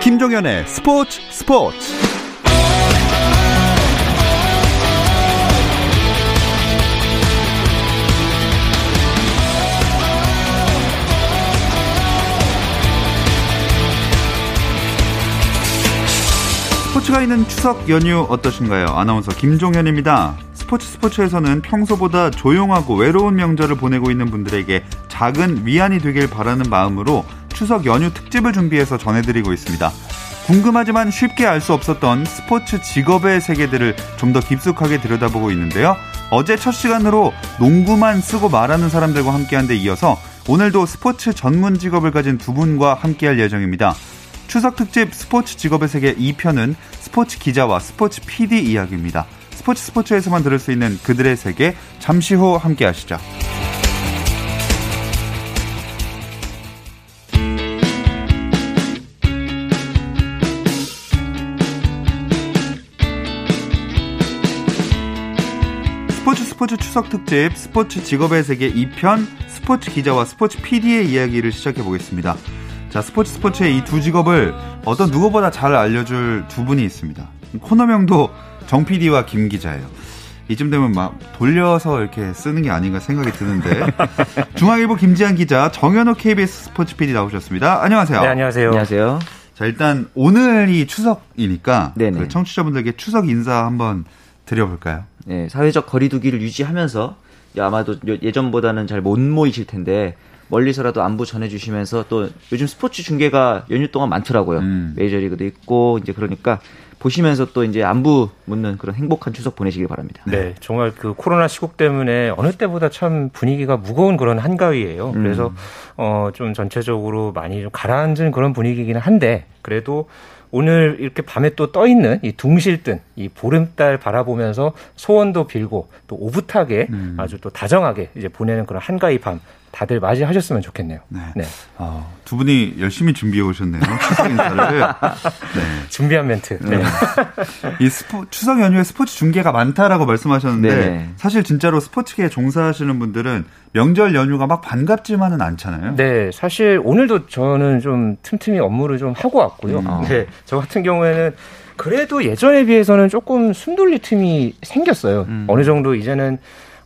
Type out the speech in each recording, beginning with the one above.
김종현의 스포츠 스포츠 스포츠가 있는 추석 연휴 어떠신가요? 아나운서 김종현입니다. 스포츠 스포츠에서는 평소보다 조용하고 외로운 명절을 보내고 있는 분들에게 작은 위안이 되길 바라는 마음으로 추석 연휴 특집을 준비해서 전해드리고 있습니다. 궁금하지만 쉽게 알 수 없었던 스포츠 직업의 세계들을 좀 더 깊숙하게 들여다보고 있는데요. 어제 첫 시간으로 농구만 쓰고 말하는 사람들과 함께한 데 이어서 오늘도 스포츠 전문 직업을 가진 두 분과 함께할 예정입니다. 추석 특집 스포츠 직업의 세계 2편은 스포츠 기자와 스포츠 PD 이야기입니다. 스포츠 스포츠에서만 들을 수 있는 그들의 세계 잠시 후 함께 하시죠. 스포츠 추석 특집 스포츠 직업의 세계 2편 스포츠 기자와 스포츠 PD의 이야기를 시작해 보겠습니다. 자, 스포츠 스포츠의 이 두 직업을 어떤 누구보다 잘 알려줄 두 분이 있습니다. 코너명도 정 PD와 김 기자예요. 이쯤 되면 막 돌려서 이렇게 쓰는 게 아닌가 생각이 드는데 중앙일보 김지한 기자, 정현호 KBS 스포츠 PD 나오셨습니다. 안녕하세요. 네, 안녕하세요. 안녕하세요. 자, 일단 오늘이 추석이니까. 그 청취자분들께 추석 인사 한번 드려볼까요? 네, 사회적 거리두기를 유지하면서 아마도 요- 예전보다는 잘 못 모이실 텐데 멀리서라도 안부 전해주시면서 또 요즘 스포츠 중계가 연휴 동안 많더라고요. 음. 메이저리그도 있고 이제 그러니까 보시면서 또 이제 안부 묻는 그런 행복한 추석 보내시길 바랍니다. 네, 정말 그 코로나 시국 때문에 어느 때보다 참 분위기가 무거운 그런 한가위예요. 음. 그래서 어좀 전체적으로 많이 좀 가라앉은 그런 분위기기는 한데 그래도 오늘 이렇게 밤에 또 떠 있는 이 둥실뜬 이 보름달 바라보면서 소원도 빌고 또 오붓하게 음. 아주 또 다정하게 이제 보내는 그런 한가위 밤 다들 맞이하셨으면 좋겠네요. 네. 네. 어, 두 분이 열심히 준비해 오셨네요. 추석 인사를. 네. 준비한 멘트. 네. 이 스포, 추석 연휴에 스포츠 중계가 많다라고 말씀하셨는데 네. 사실 진짜로 스포츠계에 종사하시는 분들은 명절 연휴가 막 반갑지만은 않잖아요. 네, 사실 오늘도 저는 좀 틈틈이 업무를 좀 하고 왔고요. 음. 네, 저 같은 경우에는 그래도 예전에 비해서는 조금 숨 돌릴 틈이 생겼어요. 음. 어느 정도 이제는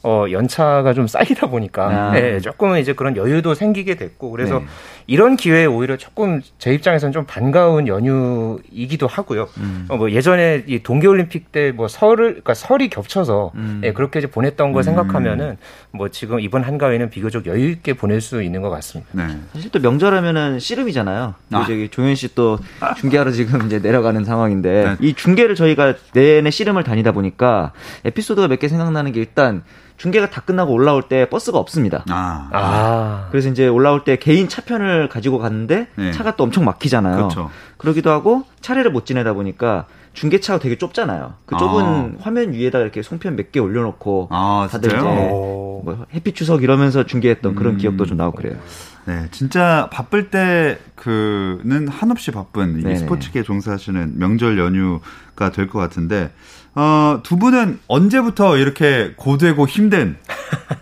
어, 연차가 좀 쌓이다 보니까 아. 네, 조금은 이제 그런 여유도 생기게 됐고 그래서 네. 이런 기회에 오히려 조금 제 입장에서는 좀 반가운 연휴이기도 하고요. 음. 어, 뭐 예전에 이 동계올림픽 때 뭐 설을 그러니까 설이 겹쳐서 음. 예, 그렇게 이제 보냈던 걸 음. 생각하면은 뭐 지금 이번 한가위는 비교적 여유 있게 보낼 수 있는 것 같습니다. 네. 사실 또 명절하면은 씨름이잖아요. 아. 아. 저기 종현 씨 또 중계하러 지금 이제 내려가는 상황인데 네. 이 중계를 저희가 내내 씨름을 다니다 보니까 에피소드가 몇 개 생각나는 게 일단 중계가 다 끝나고 올라올 때 버스가 없습니다. 아. 아, 그래서 이제 올라올 때 개인 차편을 가지고 갔는데 네. 차가 또 엄청 막히잖아요. 그렇죠. 그러기도 하고 차례를 못 지내다 보니까 중계차가 되게 좁잖아요. 그 좁은 아. 화면 위에다 이렇게 송편 몇 개 올려놓고 아, 다들 진짜요? 이제 오. 뭐 해피 추석 이러면서 중계했던 그런 음. 기억도 좀 나고 그래요. 네, 진짜 바쁠 때 그는 한없이 바쁜 이. 스포츠계 종사하시는 명절 연휴가 될 것 같은데 어, 두 분은 언제부터 이렇게 고되고 힘든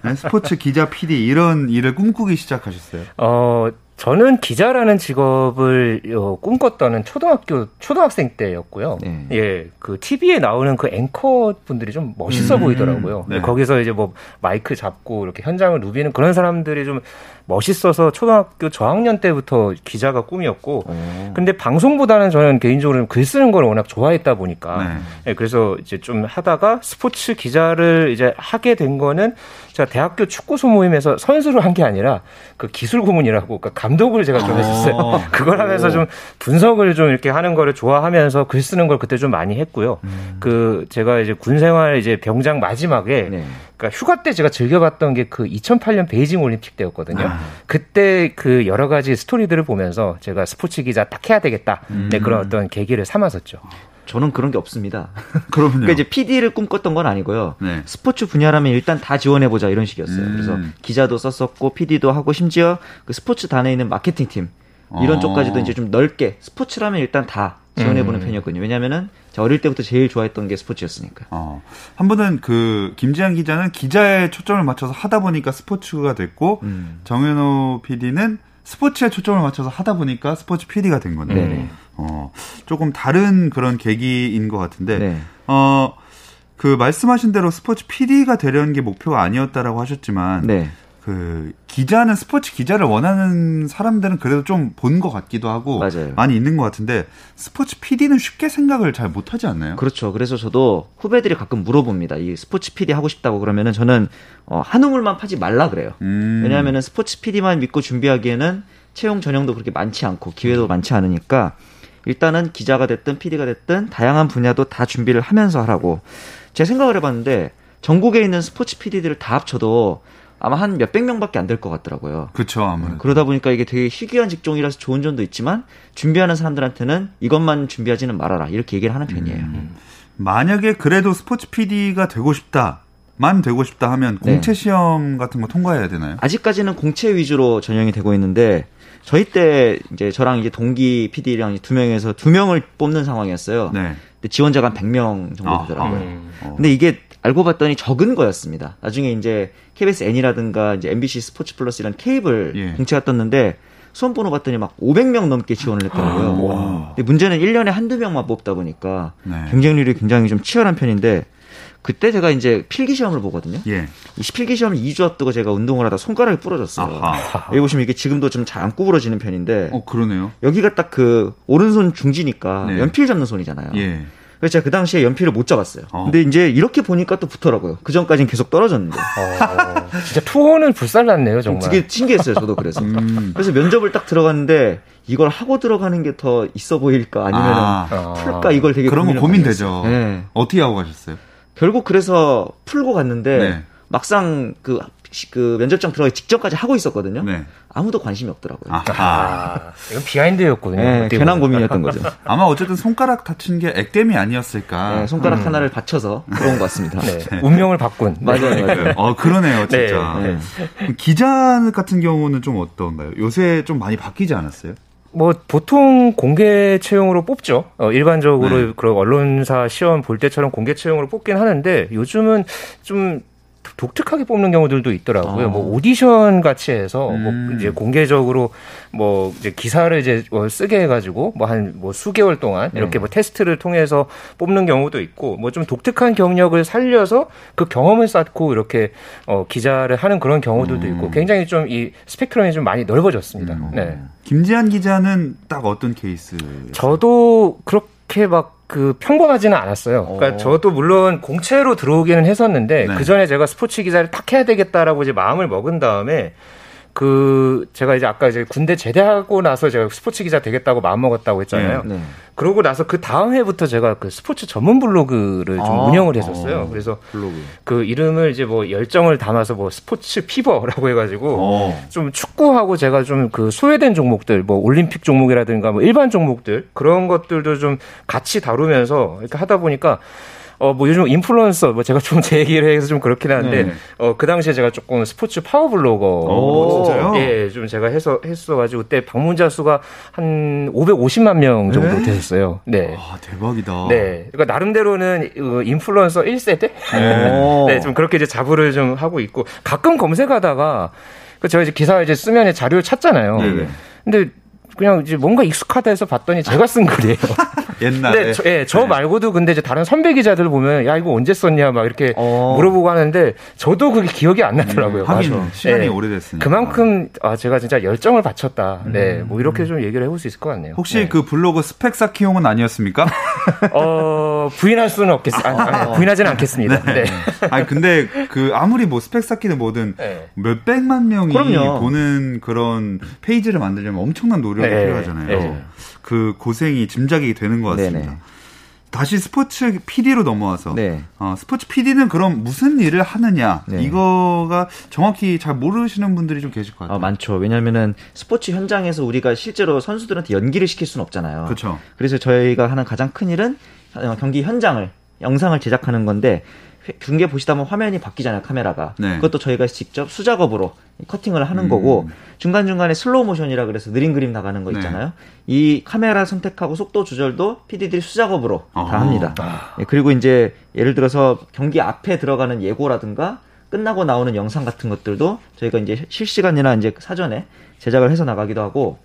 네, 스포츠 기자 PD 이런 일을 꿈꾸기 시작하셨어요? 어, 저는 기자라는 직업을 어, 꿈꿨던 초등학교 초등학생 때였고요. 네. 예, 그 TV에 나오는 그 앵커 분들이 좀 멋있어 음, 보이더라고요. 네. 거기서 이제 뭐 마이크 잡고 이렇게 현장을 누비는 그런 사람들이 좀 멋있어서 초등학교 저학년 때부터 기자가 꿈이었고, 어. 근데 방송보다는 저는 개인적으로 글 쓰는 걸 워낙 좋아했다 보니까 네. 예, 그래서 이제 좀 하다가 스포츠 기자를 이제 하게 된 거는 제가 대학교 축구 소모임에서 선수를 한게 아니라 그 기술 고문이라고 그러니까 감독을 제가 좀 어. 했었어요. 그걸 하면서 좀 분석을 좀 이렇게 하는 거를 좋아하면서 글 쓰는 걸 그때 좀 많이 했고요. 그 제가 이제 군 생활 이제 병장 마지막에 네. 그러니까 휴가 때 제가 즐겨봤던 게 그 2008년 베이징 올림픽 때였거든요. 아. 그때 그 여러 가지 스토리들을 보면서 제가 스포츠 기자 딱 해야 되겠다. 네, 그런 어떤 계기를 삼았었죠. 저는 그런 게 없습니다. 그럼요. 그러니까 이제 PD를 꿈꿨던 건 아니고요. 네. 스포츠 분야라면 일단 다 지원해보자 이런 식이었어요. 음. 그래서 기자도 썼었고 PD도 하고 심지어 그 스포츠 단에 있는 마케팅 팀 이런 어. 쪽까지도 이제 좀 넓게 스포츠라면 일단 다 지원해보는 음. 편이었거든요. 왜냐면은 제가 어릴 때부터 제일 좋아했던 게 스포츠였으니까. 어, 한 분은 그 김지한 기자는 기자에 초점을 맞춰서 하다 보니까 스포츠가 됐고 음. 정현호 PD는 스포츠에 초점을 맞춰서 하다 보니까 스포츠 PD가 된 건데 네네. 어, 조금 다른 그런 계기인 것 같은데, 네. 어, 그 말씀하신 대로 스포츠 PD가 되려는 게 목표가 아니었다라고 하셨지만, 네. 그 기자는 스포츠 기자를 원하는 사람들은 그래도 좀 본 것 같기도 하고 맞아요. 많이 있는 것 같은데 스포츠 PD는 쉽게 생각을 잘 못하지 않나요? 그렇죠. 그래서 저도 후배들이 가끔 물어봅니다. 이 스포츠 PD 하고 싶다고 그러면은 저는 어, 한 우물만 파지 말라 그래요. 음. 왜냐하면은 스포츠 PD만 믿고 준비하기에는 채용 전형도 그렇게 많지 않고 기회도 많지 않으니까 일단은 기자가 됐든 PD가 됐든 다양한 분야도 다 준비를 하면서 하라고 제가 생각을 해봤는데 전국에 있는 스포츠 PD들을 다 합쳐도 아마 한 몇백 명밖에 안 될 것 같더라고요. 그렇죠 아무래도. 그러다 보니까 이게 되게 희귀한 직종이라서 좋은 점도 있지만 준비하는 사람들한테는 이것만 준비하지는 말아라 이렇게 얘기를 하는 편이에요. 음. 만약에 그래도 스포츠 PD가 되고 싶다 만 되고 싶다 하면 네. 공채 시험 같은 거 통과해야 되나요? 아직까지는 공채 위주로 전형이 되고 있는데 저희 때 이제 저랑 이제 동기 PD랑 두 명에서 두 명을 뽑는 상황이었어요. 네. 근데 지원자가 한 100명 정도 아하. 되더라고요. 음. 어. 근데 이게 알고 봤더니 적은 거였습니다. 나중에 이제 KBS N이라든가 이제 MBC 스포츠 플러스 이런 케이블 예. 공채가 떴는데 수험 번호 봤더니 막 500명 넘게 지원을 했더라고요. 와. 근데 문제는 1년에 한두 명만 뽑다 보니까 네. 경쟁률이 굉장히 좀 치열한 편인데 그때 제가 이제 필기 시험을 보거든요. 예. 이 필기 시험을 2주 앞두고 제가 운동을 하다 손가락이 부러졌어요. 아하. 여기 보시면 이게 지금도 좀 잘 안 구부러지는 편인데 어 그러네요. 여기가 딱 그 오른손 중지니까 네. 연필 잡는 손이잖아요. 예. 그래서 제가 그 당시에 연필을 못 잡았어요. 어. 근데 이제 이렇게 보니까 또 붙더라고요. 그 전까지는 계속 떨어졌는데. 어, 진짜 투혼은 불살랐네요, 정말. 되게 신기했어요. 저도 그래서. 음. 그래서 면접을 딱 들어갔는데 이걸 하고 들어가는 게 더 있어 보일까 아니면 아, 어. 풀까 이걸 되게 그런 거 고민되죠. 네. 어떻게 하고 가셨어요? 결국 그래서 풀고 갔는데 네. 막상 그, 그 면접장 들어가기 직전까지 하고 있었거든요. 네. 아무도 관심이 없더라고요. 아하. 아, 이건 비하인드였거든요. 네, 괜한. 고민이었던 거죠. 아마 어쨌든 손가락 다친 게 액땜이 아니었을까. 네, 손가락 하나를 받쳐서 들어온 것 같습니다. 네, 운명을 바꾼. 맞아요, 맞아요. 어 그러네요, 진짜. 네. 기자 같은 경우는 좀 어떤가요? 요새 좀 많이 바뀌지 않았어요? 뭐 보통 공개 채용으로 뽑죠. 어, 일반적으로 네. 그런 언론사 시험 볼 때처럼 공개 채용으로 뽑긴 하는데 요즘은 좀 독특하게 뽑는 경우들도 있더라고요. 아. 뭐 오디션 같이 해서 음. 뭐 이제 공개적으로 뭐 이제 기사를 이제 뭐 쓰게 해가지고 뭐한뭐 수개월 동안 이렇게 네. 뭐 테스트를 통해서 뽑는 경우도 있고 뭐 좀 독특한 경력을 살려서 그 경험을 쌓고 이렇게 어 기자를 하는 그런 경우들도 있고 굉장히 좀 이 스펙트럼이 좀 많이 넓어졌습니다. 음. 네. 김지한 기자는 딱 어떤 케이스? 저도 그렇게 막 그 평범하지는 않았어요. 그러니까 어. 저도 물론 공채로 들어오기는 했었는데 네. 그 전에 제가 스포츠 기자를 딱 해야 되겠다라고 이제 마음을 먹은 다음에 그 제가 이제 아까 이제 군대 제대하고 나서 제가 스포츠 기자 되겠다고 마음 먹었다고 했잖아요. 네. 그러고 나서 그 다음 해부터 제가 그 스포츠 전문 블로그를 좀 아. 운영을 했었어요. 어. 그래서 블로그. 그 이름을 이제 뭐 열정을 담아서 뭐 Sports Fever라고 해가지고 어. 좀 축구하고 제가 좀 그 소외된 종목들, 뭐 올림픽 종목이라든가 뭐 일반 종목들 그런 것들도 좀 같이 다루면서 이렇게 하다 보니까 어 뭐 요즘 인플루언서 뭐 제가 좀 제 얘기를 해서 좀 그렇긴 한데 네. 어 그 당시에 제가 조금 스포츠 파워 블로거 오, 진짜요? 예, 좀 제가 해서 했어 가지고 그때 방문자 수가 한 550만 명 정도 네? 됐었어요. 네. 아 대박이다. 네. 그러니까 나름대로는 어, 인플루언서 1세대? 오. 네, 좀 그렇게 이제 자부를 좀 하고 있고 가끔 검색하다가 그 제가 이제 기사 이제 쓰면 자료를 찾잖아요. 네네. 근데 그냥 이제 뭔가 익숙하다 해서 봤더니 제가 쓴 글이에요. 옛날에. 근데 저, 예, 저 네. 말고도 근데 이제 다른 선배 기자들 보면 야 이거 언제 썼냐 막 이렇게 어. 물어보고 하는데 저도 그게 기억이 안 나더라고요. 하긴 맞아. 시간이 예. 오래됐으니까. 그만큼 아 제가 진짜 열정을 바쳤다. 네, 뭐 이렇게 좀 얘기를 해볼 수 있을 것 같네요. 혹시 네. 그 블로그 스펙 쌓기용은 아니었습니까? 어 부인할 수는 없겠, 아니, 아니, 부인하지는 않겠습니다. 네. 아니 근데 그 아무리 뭐 스펙 쌓기는 뭐든 네. 몇 백만 명이 그럼요. 보는 그런 페이지를 만들려면 엄청난 노력이 네. 필요하잖아요. 네. 그 고생이 짐작이 되는 것 같습니다. 네네. 다시 스포츠 PD로 넘어와서 네. 어, 스포츠 PD는 그럼 무슨 일을 하느냐 네. 이거가 정확히 잘 모르시는 분들이 좀 계실 것 같아요. 아, 많죠. 왜냐면은 스포츠 현장에서 우리가 실제로 선수들한테 연기를 시킬 수는 없잖아요. 그렇죠. 그래서 저희가 하는 가장 큰 일은 어, 경기 현장을 영상을 제작하는 건데 회- 중계 보시다 보면 화면이 바뀌잖아요 카메라가 네. 그것도 저희가 직접 수작업으로 커팅을 하는 음. 거고 중간 중간에 슬로우 모션이라 그래서 느린 그림 나가는 거 네. 있잖아요 이 카메라 선택하고 속도 조절도 PD들이 수작업으로 어허. 다 합니다 예, 그리고 이제 예를 들어서 경기 앞에 들어가는 예고라든가 끝나고 나오는 영상 같은 것들도 저희가 이제 실시간이나 이제 사전에 제작을 해서 나가기도 하고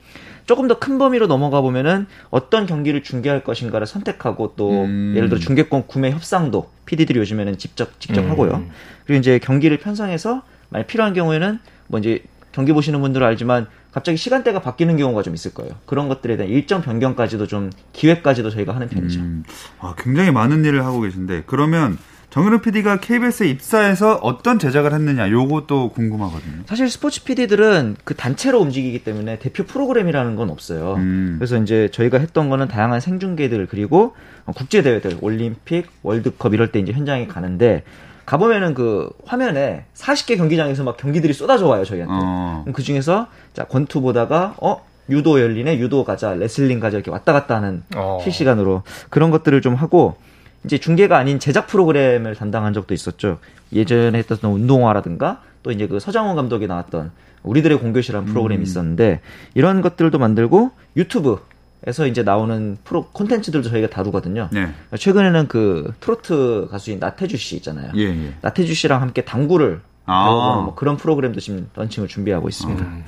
조금 더 큰 범위로 넘어가 보면은 어떤 경기를 중계할 것인가를 선택하고 또 음. 예를 들어 중계권 구매 협상도 PD들이 요즘에는 직접 직접 음. 하고요. 그리고 이제 경기를 편성해서 만약 필요한 경우에는 뭐 이제 경기 보시는 분들은 알지만 갑자기 시간대가 바뀌는 경우가 좀 있을 거예요. 그런 것들에 대한 일정 변경까지도 좀 기획까지도 저희가 하는 편이죠. 음, 아, 굉장히 많은 일을 하고 계신데 그러면 정은우 PD가 KBS에 입사해서 어떤 제작을 했느냐 요것도 궁금하거든요. 사실 스포츠 PD들은 그 단체로 움직이기 때문에 대표 프로그램이라는 건 없어요. 음. 그래서 이제 저희가 했던 거는 다양한 생중계들 그리고 국제 대회들, 올림픽, 월드컵 이럴 때 이제 현장에 가는데 가보면은 그 화면에 40개 경기장에서 막 경기들이 쏟아져 와요 저희한테. 어. 그 중에서 자 권투 보다가 어 유도 열리네 유도 가자 레슬링 가자 이렇게 왔다 갔다 하는 어. 실시간으로 그런 것들을 좀 하고 이제 중계가 아닌 제작 프로그램을 담당한 적도 있었죠. 예전에 했던 운동화라든가 또 이제 그 서장훈 감독이 나왔던 우리들의 공교시라는 프로그램이 음. 있었는데 이런 것들도 만들고 유튜브 에서 이제 나오는 프로 콘텐츠들도 저희가 다루거든요. 네. 최근에는 그 트로트 가수인 나태주 씨 있잖아요. 예, 예. 나태주 씨랑 함께 당구를 아. 뭐 그런 프로그램도 지금 런칭을 준비하고 있습니다. 음.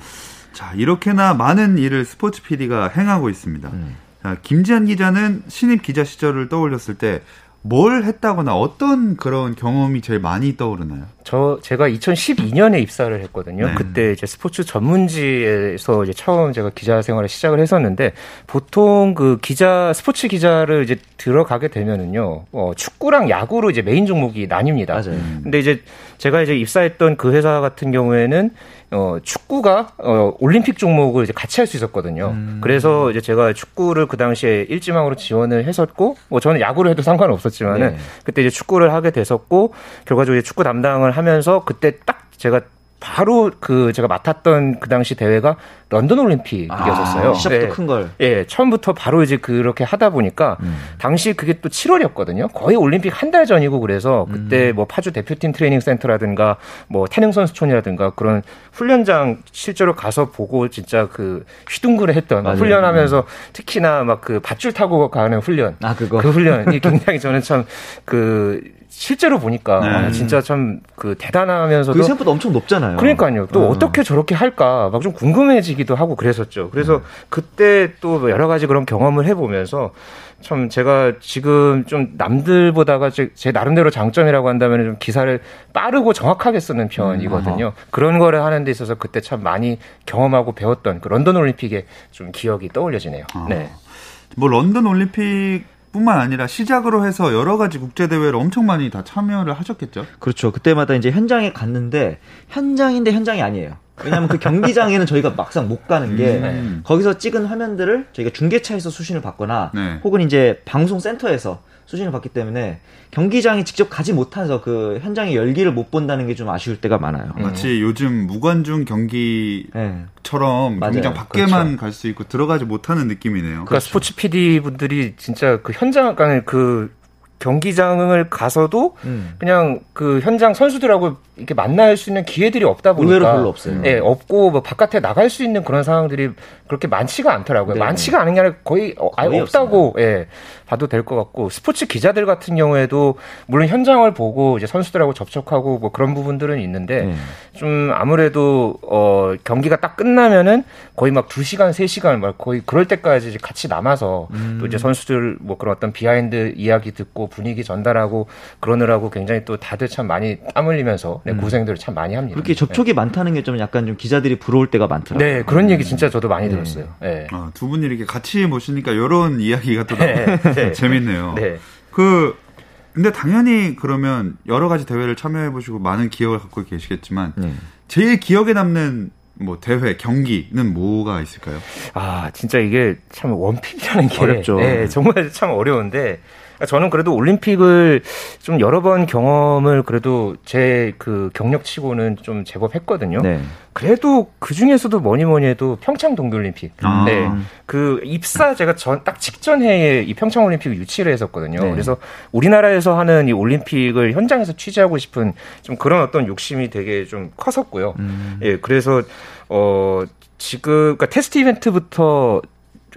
자, 이렇게나 많은 일을 스포츠 PD가 행하고 있습니다. 음. 자, 김지한 기자는 신입 기자 시절을 떠올렸을 때 뭘 했다거나 어떤 그런 경험이 제일 많이 떠오르나요? 저 제가 2012년에 입사를 했거든요. 네. 그때 이제 스포츠 전문지에서 이제 처음 제가 기자 생활을 시작을 했었는데 보통 그 기자 스포츠 기자를 이제 들어가게 되면은요. 어, 축구랑 야구로 이제 메인 종목이 나뉩니다. 맞아요. 근데 이제 제가 이제 입사했던 그 회사 같은 경우에는 어, 축구가 어, 올림픽 종목을 이제 같이 할 수 있었거든요. 그래서 이제 제가 축구를 그 당시에 일지망으로 지원을 했었고, 뭐 저는 야구를 해도 상관없었지만은 네. 그때 이제 축구를 하게 됐었고, 결과적으로 이제 축구 담당을 하면서 그때 딱 제가 바로 그 제가 맡았던 그 당시 대회가 런던 올림픽이었었어요. 아, 시작부터 네. 큰 걸. 예, 처음부터 바로 이제 그렇게 하다 보니까 당시 그게 또 7월이었거든요. 거의 올림픽 한 달 전이고 그래서 그때 뭐 파주 대표팀 트레이닝 센터라든가 뭐 태릉 선수촌이라든가 그런 훈련장 실제로 가서 보고 진짜 그 휘둥그레 했던 맞아요. 훈련하면서 특히나 막 그 밧줄 타고 가는 훈련 아 그거. 그 훈련이 굉장히 저는 참그 실제로 보니까 네. 아, 진짜 참 그 대단하면서도 그게 생각보다 엄청 높잖아요. 그러니까요. 또 어. 어. 떻게 저렇게 할까 막 좀 궁금해지기도 하고 그랬었죠. 그래서 네. 그때 또 여러 가지 그런 경험을 해보면서 참 제가 지금 좀 남들보다가 제, 제 나름대로 장점이라고 한다면 좀 기사를 빠르고 정확하게 쓰는 편이거든요. 그런 거를 하는 데 있어서 그때 참 많이 경험하고 배웠던 그 런던 올림픽의 좀 기억이 떠올려지네요. 아. 네. 뭐 런던 올림픽 뿐만 아니라 시작으로 해서 여러 가지 국제 대회를 엄청 많이 다 참여를 하셨겠죠? 그렇죠. 그때마다 이제 현장에 갔는데 현장인데 현장이 아니에요. 왜냐하면 그 경기장에는 저희가 막상 못 가는 게 음. 거기서 찍은 화면들을 저희가 중계차에서 수신을 받거나 네. 혹은 이제 방송센터에서 수신을 받기 때문에 경기장에 직접 가지 못해서 그 현장의 열기를 못 본다는 게 좀 아쉬울 때가 많아요. 음. 마치 요즘 무관중 경기처럼 네. 맞아요. 경기장 밖에만 그렇죠. 갈수 있고 들어가지 못하는 느낌이네요. 그러니까 스포츠 PD 분들이 진짜 그 현장, 그러니까 그 경기장을 가서도 음. 그냥 그 현장 선수들하고 이렇게 만날 수 있는 기회들이 없다 보니까 의외로 별로 없어요. 예, 없고 뭐 바깥에 나갈 수 있는 그런 상황들이 그렇게 많지가 않더라고요. 네. 많지가 않은 게 아니라 거의, 어, 아예 거의 없다고 예, 봐도 될 것 같고 스포츠 기자들 같은 경우에도 물론 현장을 보고 이제 선수들하고 접촉하고 뭐 그런 부분들은 있는데 네. 좀 아무래도 어 경기가 딱 끝나면은 거의 막 2시간, 3시간 막 거의 그럴 때까지 같이 남아서 음. 또 이제 선수들 뭐 그런 어떤 behind 이야기 듣고 분위기 전달하고 그러느라고 굉장히 또 다들 참 많이 땀 흘리면서 네, 고생들을 참 많이 합니다. 음. 그렇게 접촉이 많다는 게 좀 약간 좀 기자들이 부러울 때가 많더라고요. 네, 그런 얘기 진짜 저도 많이 들었어요. 네. 아, 두 분이 이렇게 같이 모시니까 이런 이야기가 또 네, 네. 재밌네요. 네. 그 근데 당연히 그러면 여러 가지 대회를 참여해 보시고 많은 기억을 갖고 계시겠지만 네. 제일 기억에 남는 뭐 대회 경기는 뭐가 있을까요? 아, 진짜 이게 참 원픽이라는 게 어렵죠. 네, 정말 참 어려운데 저는 그래도 올림픽을 좀 여러 번 경험을 그래도 제 그 경력치고는 좀 제법 했거든요. 네. 그래도 그 중에서도 뭐니 뭐니 해도 평창 동계올림픽. 아. 네. 그 입사 제가 전 딱 직전 해에 이 평창 올림픽을 유치를 했었거든요. 네. 그래서 우리나라에서 하는 이 올림픽을 현장에서 취재하고 싶은 좀 그런 어떤 욕심이 되게 좀 컸었고요. 음. 예, 그래서 어 지금 그러니까 테스트 이벤트부터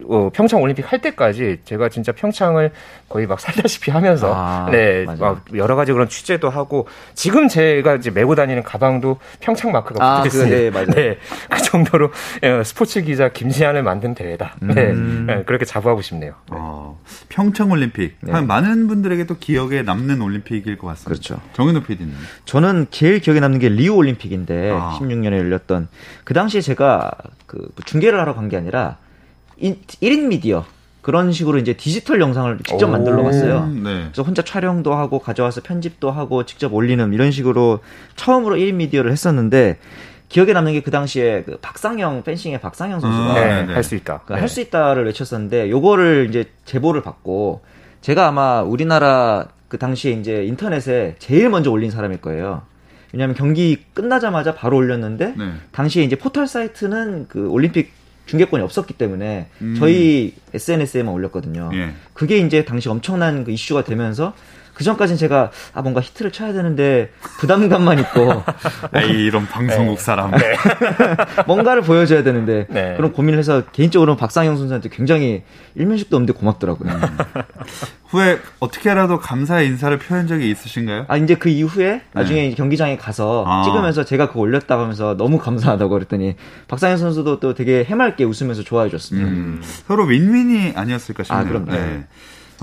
어, 평창 올림픽 할 때까지 제가 진짜 평창을 거의 막 살다시피 하면서 아, 네, 맞아요. 막 여러 가지 그런 취재도 하고 지금 제가 이제 메고 다니는 가방도 평창 마크가 아, 붙어 있습니다. 그, 네, 맞아요. 네, 그 정도로 예, 스포츠 기자 김시안을 만든 대회다. 네, 음. 네, 그렇게 자부하고 싶네요. 어, 평창 올림픽 네. 한 많은 분들에게 또 기억에 남는 올림픽일 것 같습니다. 그렇죠. 정현우 PD님. 저는 제일 기억에 남는 게 리우 올림픽인데 아. 16년에 열렸던 그 당시에 제가 그 중계를 하러 간 게 아니라 인, 1인 미디어 그런 식으로 이제 디지털 영상을 직접 오. 만들러 갔어요. 음, 네. 그래서 혼자 촬영도 하고 가져와서 편집도 하고 직접 올리는 이런 식으로 처음으로 1인 미디어를 했었는데 기억에 남는 게 그 당시에 그 박상영 펜싱의 박상영 선수가 아, 네, 네. 할수 있다. 할수 있다를 외쳤었는데 요거를 이제 제보를 받고 제가 아마 우리나라 그 당시에 이제 인터넷에 제일 먼저 올린 사람일 거예요. 왜냐하면 경기 끝나자마자 바로 올렸는데 네. 당시에 이제 포털 사이트는 그 올림픽 중계권이 없었기 때문에 음. 저희 SNS에만 올렸거든요. 예. 그게 이제 당시 엄청난 그 이슈가 되면서 그 전까지는 제가 아 뭔가 히트를 쳐야 되는데 부담감만 있고 에이, 이런 방송국 사람. 뭔가를 보여줘야 되는데 네. 그런 고민을 해서 개인적으로는 박상영 선수한테 굉장히 일면식도 없는데 고맙더라고요. 후에 어떻게라도 감사의 인사를 표한 적이 있으신가요? 아 이제 그 이후에 나중에 경기장에 가서 네. 아. 찍으면서 제가 그거 올렸다고 하면서 너무 감사하다고 그랬더니 박상현 선수도 또 되게 해맑게 웃으면서 좋아해 줬습니다. 음, 서로 윈윈이 아니었을까 싶네요. 아, 그럼요. 네.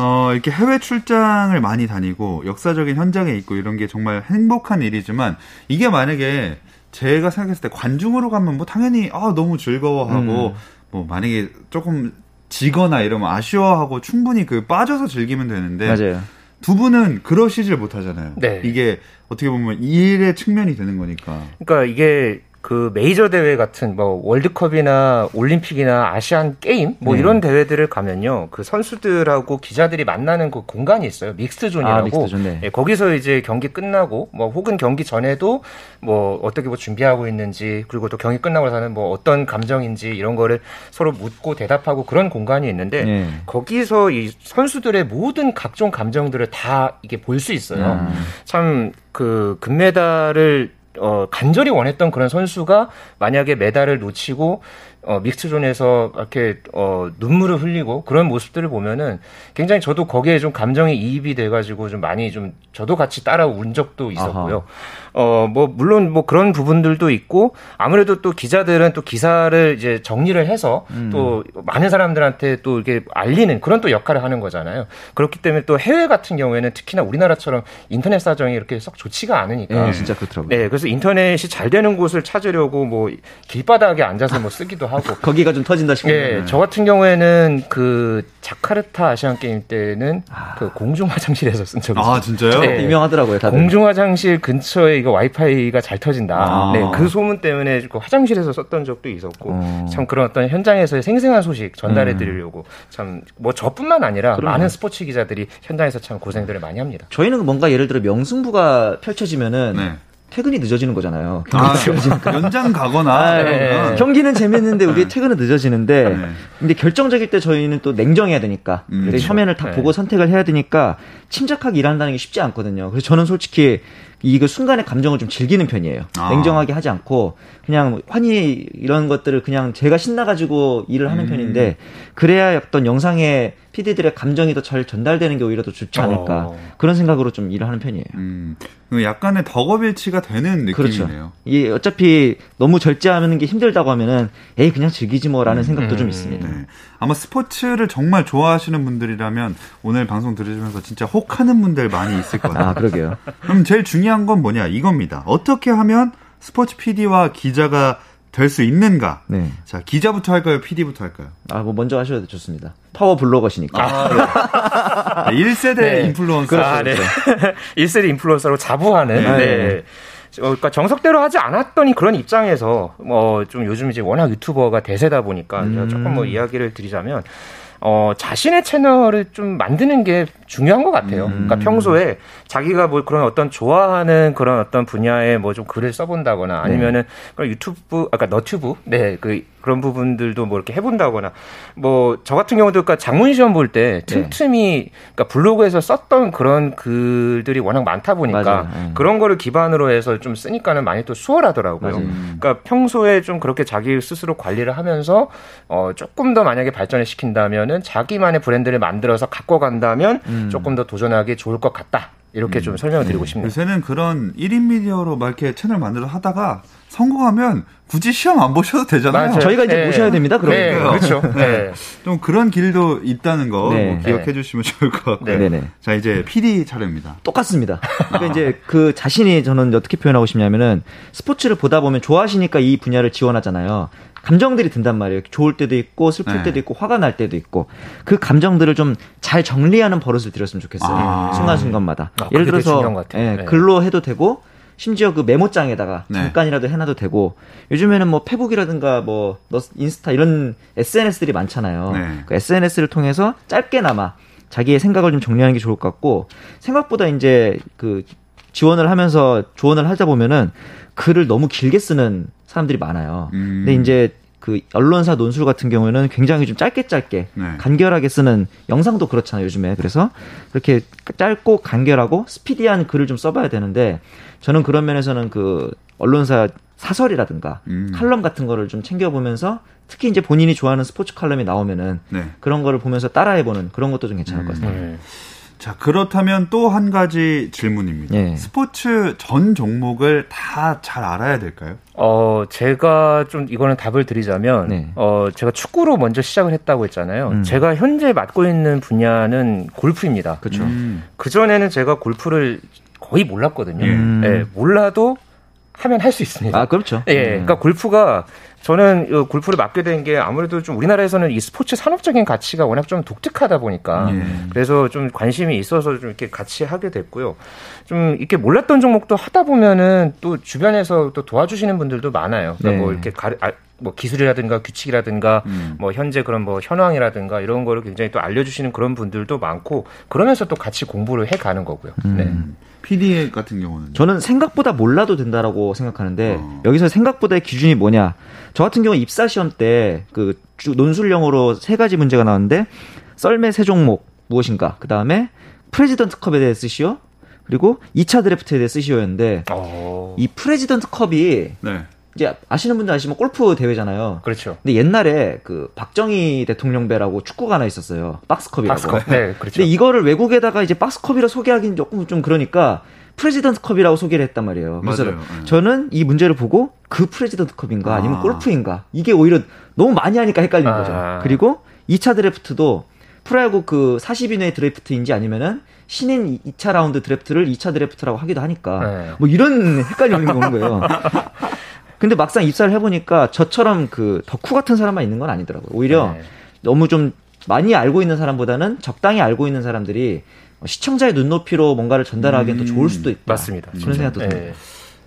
어, 이렇게 해외 출장을 많이 다니고 역사적인 현장에 있고 이런 게 정말 행복한 일이지만 이게 만약에 제가 생각했을 때 관중으로 가면 뭐 당연히 아 너무 즐거워하고 음. 뭐 만약에 조금 지거나 이러면 아쉬워하고 충분히 그 빠져서 즐기면 되는데 맞아요. 두 분은 그러시질 못하잖아요. 네. 이게 어떻게 보면 일의 측면이 되는 거니까. 그러니까 이게 그 메이저 대회 같은 뭐 월드컵이나 올림픽이나 아시안 게임 뭐 네. 이런 대회들을 가면요 그 선수들하고 기자들이 만나는 그 공간이 있어요 zone이라고 아, mixed zone, 네. 예, 거기서 이제 경기 끝나고 뭐 혹은 경기 전에도 뭐 어떻게 뭐 준비하고 있는지 그리고 또 경기 끝나고 나서는 뭐 어떤 감정인지 이런 거를 서로 묻고 대답하고 그런 공간이 있는데 네. 거기서 이 선수들의 모든 각종 감정들을 다 이게 볼 수 있어요. 음. 참그 금메달을 어 간절히 원했던 그런 선수가 만약에 메달을 놓치고 어 mix zone에서 이렇게 어 눈물을 흘리고 그런 모습들을 보면은 굉장히 저도 거기에 좀 감정이 이입이 돼 가지고 좀 많이 좀 저도 같이 따라 운 적도 있었고요. 어 뭐 물론 뭐 그런 부분들도 있고 아무래도 또 기자들은 또 기사를 이제 정리를 해서 또 많은 사람들한테 또 이렇게 알리는 그런 또 역할을 하는 거잖아요. 그렇기 때문에 또 해외 같은 경우에는 특히나 우리나라처럼 인터넷 사정이 이렇게 썩 좋지가 않으니까 네, 진짜 그렇더라고요. 네, 그래서 인터넷이 잘 되는 곳을 찾으려고 뭐 길바닥에 앉아서 뭐 쓰기도 하고. 거기가 좀 터진다 싶어요. 예, 저 같은 경우에는 그 자카르타 아시안 게임 때는 그 공중 화장실에서 쓴 적이 있어요. 아 진짜요? 네. 유명하더라고요, 다들. 공중 화장실 근처에 이거 와이파이가 잘 터진다. 아. 네, 그 소문 때문에 그 화장실에서 썼던 적도 있었고 어. 참 그런 어떤 현장에서의 생생한 소식 전달해 드리려고 참 뭐 저뿐만 아니라 그럼요. 많은 스포츠 기자들이 현장에서 참 고생들을 많이 합니다. 저희는 뭔가 예를 들어 명승부가 펼쳐지면은 네. 퇴근이 늦어지는 거잖아요. 아, 연장 가거나 아, 이러면 경기는 재밌는데 우리 퇴근은 늦어지는데 네. 근데 결정적일 때 저희는 또 냉정해야 되니까 음, 근데 그렇죠. 화면을 다 네. 보고 선택을 해야 되니까 침착하게 일한다는 게 쉽지 않거든요. 그래서 저는 솔직히 이거 순간의 감정을 좀 즐기는 편이에요. 아. 냉정하게 하지 않고 그냥 환희 이런 것들을 그냥 제가 신나가지고 일을 하는 음. 편인데 그래야 어떤 영상에 PD들의 감정이 더 잘 전달되는 게 오히려 더 좋지 않을까 어. 그런 생각으로 좀 일을 하는 편이에요. 음, 약간의 덕업일치가 되는 그렇죠. 느낌이네요. 이 어차피 너무 절제하는 게 힘들다고 하면은 에이 그냥 즐기지 뭐라는 생각도 좀 음. 있습니다. 네. 아마 스포츠를 정말 좋아하시는 분들이라면 오늘 방송 들으시면서 진짜 혹하는 분들 많이 있을 거예요. 아 그러게요. 그럼 제일 중요한 건 뭐냐 이겁니다. 어떻게 하면 스포츠 PD와 기자가 될 수 있는가? 네. 자, 기자부터 할까요? PD부터 할까요? 아 뭐 먼저 하셔도 좋습니다. 파워 블로거시니까. 아, 1세대 네. 인플루언서. 아, 네. 1세대 인플루언서로 자부하는. 네. 네. 어, 그러니까 정석대로 하지 않았더니 그런 입장에서 뭐좀 요즘 이제 워낙 유튜버가 대세다 보니까 제가 조금 뭐 이야기를 드리자면 어, 자신의 채널을 좀 만드는 게 중요한 것 같아요. 음. 그러니까 평소에 자기가 뭐 그런 어떤 좋아하는 그런 어떤 분야에 뭐 좀 글을 써본다거나 아니면은 그런 유튜브, 아까 너튜브, 네, 그 그런 부분들도 뭐 이렇게 해본다거나 뭐 저 같은 경우도 그러니까 장문 시험 볼 때 틈틈이 그러니까 블로그에서 썼던 그런 글들이 워낙 많다 보니까 맞아요. 네. 그런 거를 기반으로 해서 좀 쓰니까는 많이 또 수월하더라고요. 맞아요. 그러니까 평소에 좀 그렇게 자기 스스로 관리를 하면서 어 조금 더 만약에 발전을 시킨다면은 자기만의 브랜드를 만들어서 갖고 간다면 음. 조금 더 도전하기 좋을 것 같다. 이렇게 좀 설명을 드리고 싶네요. 요새는 그런 1인 미디어로 막 이렇게 채널 만들어 하다가 성공하면 굳이 시험 안 보셔도 되잖아요. 맞아요. 저희가 이제 네. 모셔야 됩니다. 그러면 네, 그렇죠. 네. 좀 그런 길도 있다는 거 네. 뭐 기억해 네. 주시면 좋을 것 같고요. 네. 네네. 자, 이제 PD 차례입니다. 똑같습니다. 그러니까 이제 그 자신이 저는 어떻게 표현하고 싶냐면은 스포츠를 보다 보면 좋아하시니까 이 분야를 지원하잖아요. 감정들이 든단 말이에요. 좋을 때도 있고 슬플 네. 때도 있고 화가 날 때도 있고 그 감정들을 좀 잘 정리하는 버릇을 들였으면 좋겠어요. 아. 순간순간마다. 아, 예를 들어서. 예, 네. 글로 해도 되고 심지어 그 메모장에다가 네. 잠깐이라도 해놔도 되고 요즘에는 뭐 페북이라든가 뭐 너- 인스타 이런 SNS들이 많잖아요. 네. 그 SNS를 통해서 짧게나마 자기의 생각을 좀 정리하는 게 좋을 것 같고 생각보다 이제 그 지원을 하면서 조언을 하다 보면은 글을 너무 길게 쓰는 사람들이 많아요. 음. 근데 이제 그 언론사 논술 같은 경우에는 굉장히 좀 짧게 짧게 네. 간결하게 쓰는 영상도 그렇잖아요 요즘에 그래서 그렇게 짧고 간결하고 스피디한 글을 좀 써봐야 되는데 저는 그런 면에서는 그 언론사 사설이라든가 음. 칼럼 같은 거를 좀 챙겨보면서 특히 이제 본인이 좋아하는 스포츠 칼럼이 나오면은 네. 그런 거를 보면서 따라해보는 그런 것도 좀 괜찮을 것 같습니다. 네. 자, 그렇다면 또 한 가지 질문입니다. 예. 스포츠 전 종목을 다 잘 알아야 될까요? 어, 제가 좀 이거는 답을 드리자면, 네. 어, 제가 축구로 먼저 시작을 했다고 했잖아요. 음. 제가 현재 맡고 있는 분야는 골프입니다. 그렇죠. 음. 그전에는 제가 골프를 거의 몰랐거든요. 음. 예, 몰라도 하면 할 수 있습니다. 아 그렇죠. 예, 음. 그러니까 골프가 저는 이 골프를 맡게 된 게 아무래도 좀 우리나라에서는 이 스포츠 산업적인 가치가 워낙 좀 독특하다 보니까 예. 그래서 좀 관심이 있어서 좀 이렇게 같이 하게 됐고요. 좀 이렇게 몰랐던 종목도 하다 보면은 또 주변에서 또 도와주시는 분들도 많아요. 그러니까 네. 뭐 이렇게 가, 아, 뭐 기술이라든가 규칙이라든가 음. 뭐 현재 그런 뭐 현황이라든가 이런 거를 굉장히 또 알려주시는 그런 분들도 많고 그러면서 또 같이 공부를 해 가는 거고요. 네. 음. PD 같은 경우는 저는 생각보다 몰라도 된다라고 생각하는데 어. 여기서 생각보다의 기준이 뭐냐? 저 같은 경우 입사 시험 때 그 논술형으로 세 가지 문제가 나왔는데 썰매 세 종목 무엇인가? 그 다음에 President Cup에 대해 쓰시오. 그리고 2차 드래프트에 대해 쓰시오였는데 어, 이 President Cup이 네. 이제 아시는 분들 아시면 골프 대회잖아요. 그렇죠. 근데 옛날에 그 박정희 대통령 배라고 축구가 하나 있었어요. 박스컵이라고. 박스컵. 네, 그렇죠. 근데 이거를 외국에다가 이제 박스컵이라 소개하기는 조금 좀 그러니까 President Cup이라고 소개를 했단 말이에요. 그래서 맞아요. 네. 저는 이 문제를 보고 그 President Cup인가 아니면 아. 골프인가 이게 오히려 너무 많이 하니까 헷갈리는 아. 거죠. 그리고 2차 드래프트도 프로야구 그 40인의 드래프트인지 아니면은 신인 2차 라운드 드래프트를 2차 드래프트라고 하기도 하니까 네. 뭐 이런 헷갈림이 오는 거예요. 근데 막상 입사를 해보니까 저처럼 그 덕후 같은 사람만 있는 건 아니더라고요. 오히려 네. 너무 좀 많이 알고 있는 사람보다는 적당히 알고 있는 사람들이 시청자의 눈높이로 뭔가를 전달하기엔 더 좋을 수도 있다. 맞습니다. 그런 생각도 듭니다. 네.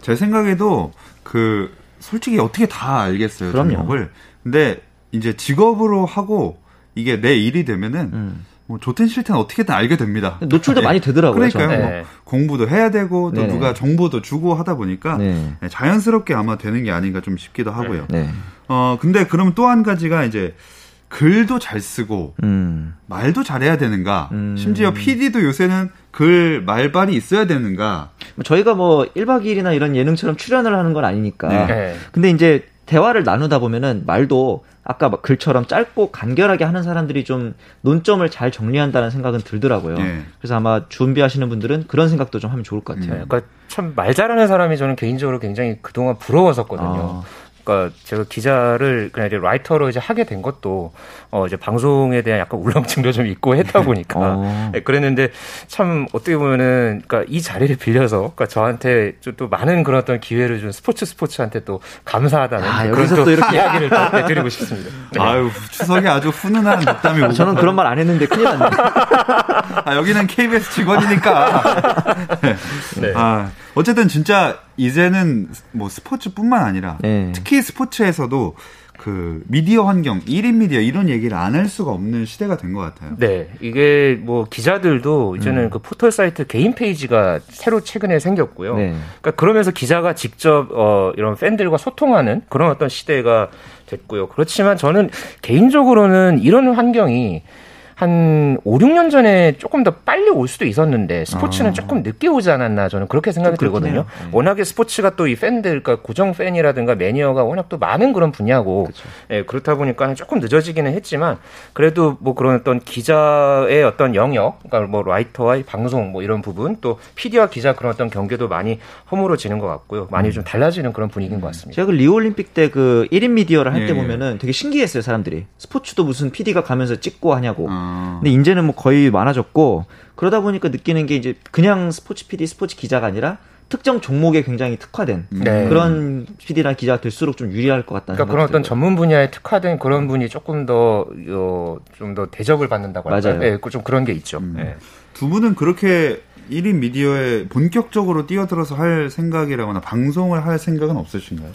제 생각에도 그 솔직히 어떻게 다 알겠어요. 그럼요. 종목을. 근데 이제 직업으로 하고 이게 내 일이 되면은 음. 뭐 좋든 싫든 어떻게든 알게 됩니다. 노출도 예. 많이 되더라고요. 그러니까요. 뭐 네. 공부도 해야 되고 또 네네. 누가 정보도 주고 하다 보니까 네. 네, 자연스럽게 아마 되는 게 아닌가 좀 싶기도 하고요. 네. 어 근데 그럼 또 한 가지가 이제 글도 잘 쓰고 음. 말도 잘해야 되는가? 음. 심지어 PD도 요새는 글 말발이 있어야 되는가? 저희가 뭐 1박 2일이나 이런 예능처럼 출연을 하는 건 아니니까. 네. 네. 근데 이제 대화를 나누다 보면은 말도 아까 막 글처럼 짧고 간결하게 하는 사람들이 좀 논점을 잘 정리한다는 생각은 들더라고요. 네. 그래서 아마 준비하시는 분들은 그런 생각도 좀 하면 좋을 것 같아요. 네, 그러니까 참 말 잘하는 사람이 저는 개인적으로 굉장히 그동안 부러웠었거든요. 아. 그러니까 제가 기자를 그냥 이제 라이터로 이제 하게 된 것도 어 이제 방송에 대한 약간 울렁증도 좀 있고 했다 보니까 어. 네, 그랬는데 참 어떻게 보면은 그러니까 이 자리를 빌려서 그러니까 저한테 좀 또 많은 그런 어떤 기회를 준 스포츠 스포츠한테 또 감사하다는 아, 그런 여기서 또 이렇게- 이야기를 또 네, 드리고 싶습니다. 네. 아유 추석에 아주 훈훈한 덕담이 오고 저는 그런 말 안 했는데 큰일 났네. 아, 여기는 KBS 직원이니까. 네. 아, 어쨌든 진짜 이제는 뭐 스포츠뿐만 아니라 네. 특히 스포츠에서도 그 미디어 환경, 1인 미디어 이런 얘기를 안 할 수가 없는 시대가 된 것 같아요. 네, 이게 뭐 기자들도 이제는 음. 그 포털 사이트 개인 페이지가 새로 최근에 생겼고요. 네. 그러니까 그러면서 기자가 직접 어 이런 팬들과 소통하는 그런 어떤 시대가 됐고요. 그렇지만 저는 개인적으로는 이런 환경이 한 5, 6년 전에 조금 더 빨리 올 수도 있었는데 스포츠는 아. 조금 늦게 오지 않았나 저는 그렇게 생각이 들거든요. 네. 워낙에 스포츠가 또 이 팬들, 그러니까 고정 팬이라든가 매니어가 워낙 또 많은 그런 분야고 예, 그렇다 보니까 조금 늦어지기는 했지만 그래도 뭐 그런 어떤 기자의 어떤 영역, 그러니까 뭐 라이터와 방송 뭐 이런 부분 또 PD와 기자 그런 어떤 경계도 많이 허물어지는 것 같고요. 많이 음. 좀 달라지는 그런 분위기인 것 같습니다. 제가 그 리오올림픽 때 그 1인 미디어를 할때 예, 예. 보면은 되게 신기했어요, 사람들이. 스포츠도 무슨 PD가 가면서 찍고 하냐고. 아. 근데 이제는 뭐 거의 많아졌고 그러다 보니까 느끼는 게 이제 그냥 스포츠 PD, 스포츠 기자가 아니라 특정 종목에 굉장히 특화된 네. 그런 PD나 기자가 될수록 좀 유리할 것 같다는 그러니까 그런 어떤 전문 분야에 특화된 그런 분이 조금 더 좀더 대접을 받는다고 할까요? 맞아요. 네, 좀 그런 게 있죠. 음. 네. 두 분은 그렇게 1인 미디어에 본격적으로 뛰어들어서 할 생각이라거나 방송을 할 생각은 없으신가요?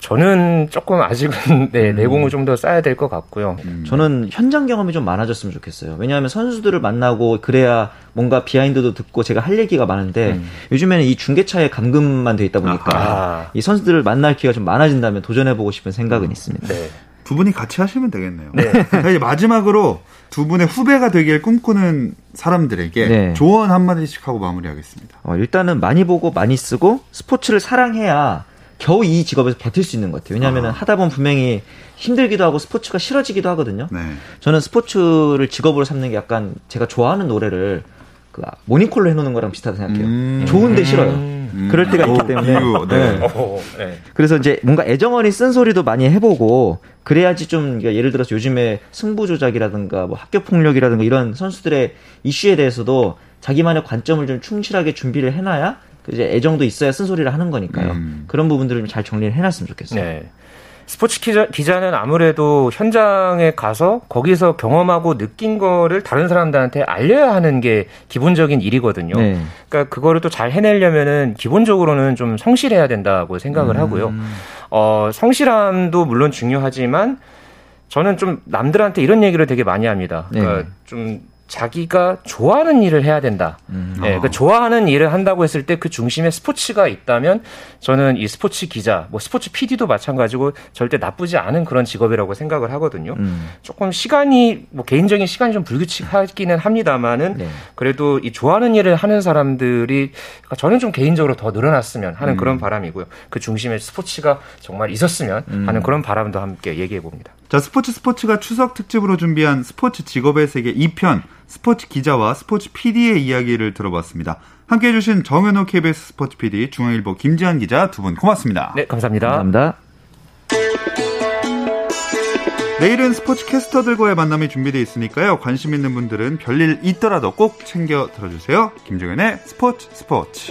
저는 조금 아직은 네, 음. 내공을 좀 더 쌓아야 될 것 같고요. 음. 저는 현장 경험이 좀 많아졌으면 좋겠어요. 왜냐하면 선수들을 만나고 그래야 뭔가 비하인드도 듣고 제가 할 얘기가 많은데 음. 요즘에는 이 중계차에 감금만 돼 있다 보니까 아하. 이 선수들을 만날 기회가 좀 많아진다면 도전해보고 싶은 생각은 있습니다. 네. 두 분이 같이 하시면 되겠네요. 네. 이제 마지막으로 두 분의 후배가 되길 꿈꾸는 사람들에게 네. 조언 한마디씩 하고 마무리하겠습니다. 어, 일단은 많이 보고 많이 쓰고 스포츠를 사랑해야 겨우 이 직업에서 버틸 수 있는 것 같아요. 왜냐하면 아. 하다 보면 분명히 힘들기도 하고 스포츠가 싫어지기도 하거든요. 네. 저는 스포츠를 직업으로 삼는 게 약간 제가 좋아하는 노래를 그 모닝콜로 해놓는 거랑 비슷하다 생각해요. 음. 좋은데 싫어요. 음. 그럴 때가 있기 때문에. 오, 네. 네. 네. 그래서 이제 뭔가 애정어린 쓴 소리도 많이 해보고 그래야지 좀 그러니까 예를 들어서 요즘에 승부 조작이라든가 뭐 학교 폭력이라든가 이런 선수들의 이슈에 대해서도 자기만의 관점을 좀 충실하게 준비를 해놔야 이제 애정도 있어야 쓴소리를 하는 거니까요. 음. 그런 부분들을 좀잘 정리를 해놨으면 좋겠어요. 네. 스포츠 기자, 기자 는 아무래도 현장에 가서 거기서 경험하고 느낀 거를 다른 사람들한테 알려야 하는 게 기본적인 일이거든요. 네. 그러니까 그거를 또 잘 해내려면은 기본적으로는 좀 성실해야 된다고 생각을 음. 하고요. 어, 성실함도 물론 중요하지만 저는 좀 남들한테 이런 얘기를 되게 많이 합니다. 그러니까 네. 좀 자기가 좋아하는 일을 해야 된다. 음. 예, 그 좋아하는 일을 한다고 했을 때 그 중심에 스포츠가 있다면 저는 이 스포츠 기자, 뭐 스포츠 PD도 마찬가지고 절대 나쁘지 않은 그런 직업이라고 생각을 하거든요. 음. 조금 시간이 뭐 개인적인 시간이 좀 불규칙하기는 합니다만은 네. 그래도 이 좋아하는 일을 하는 사람들이 그러니까 저는 좀 개인적으로 더 늘어났으면 하는 음. 그런 바람이고요. 그 중심에 스포츠가 정말 있었으면 음. 하는 그런 바람도 함께 얘기해 봅니다. 자, 스포츠 스포츠가 추석 특집으로 준비한 스포츠 직업의 세계 2편 스포츠 기자와 스포츠 PD의 이야기를 들어봤습니다. 함께 해주신 정현호 KBS 스포츠 PD, 중앙일보 김지한 기자 두 분 고맙습니다. 네, 감사합니다. 감사합니다. 내일은 스포츠 캐스터들과의 만남이 준비되어 있으니까요. 관심 있는 분들은 별일 있더라도 꼭 챙겨 들어주세요. 김종현의 스포츠 스포츠.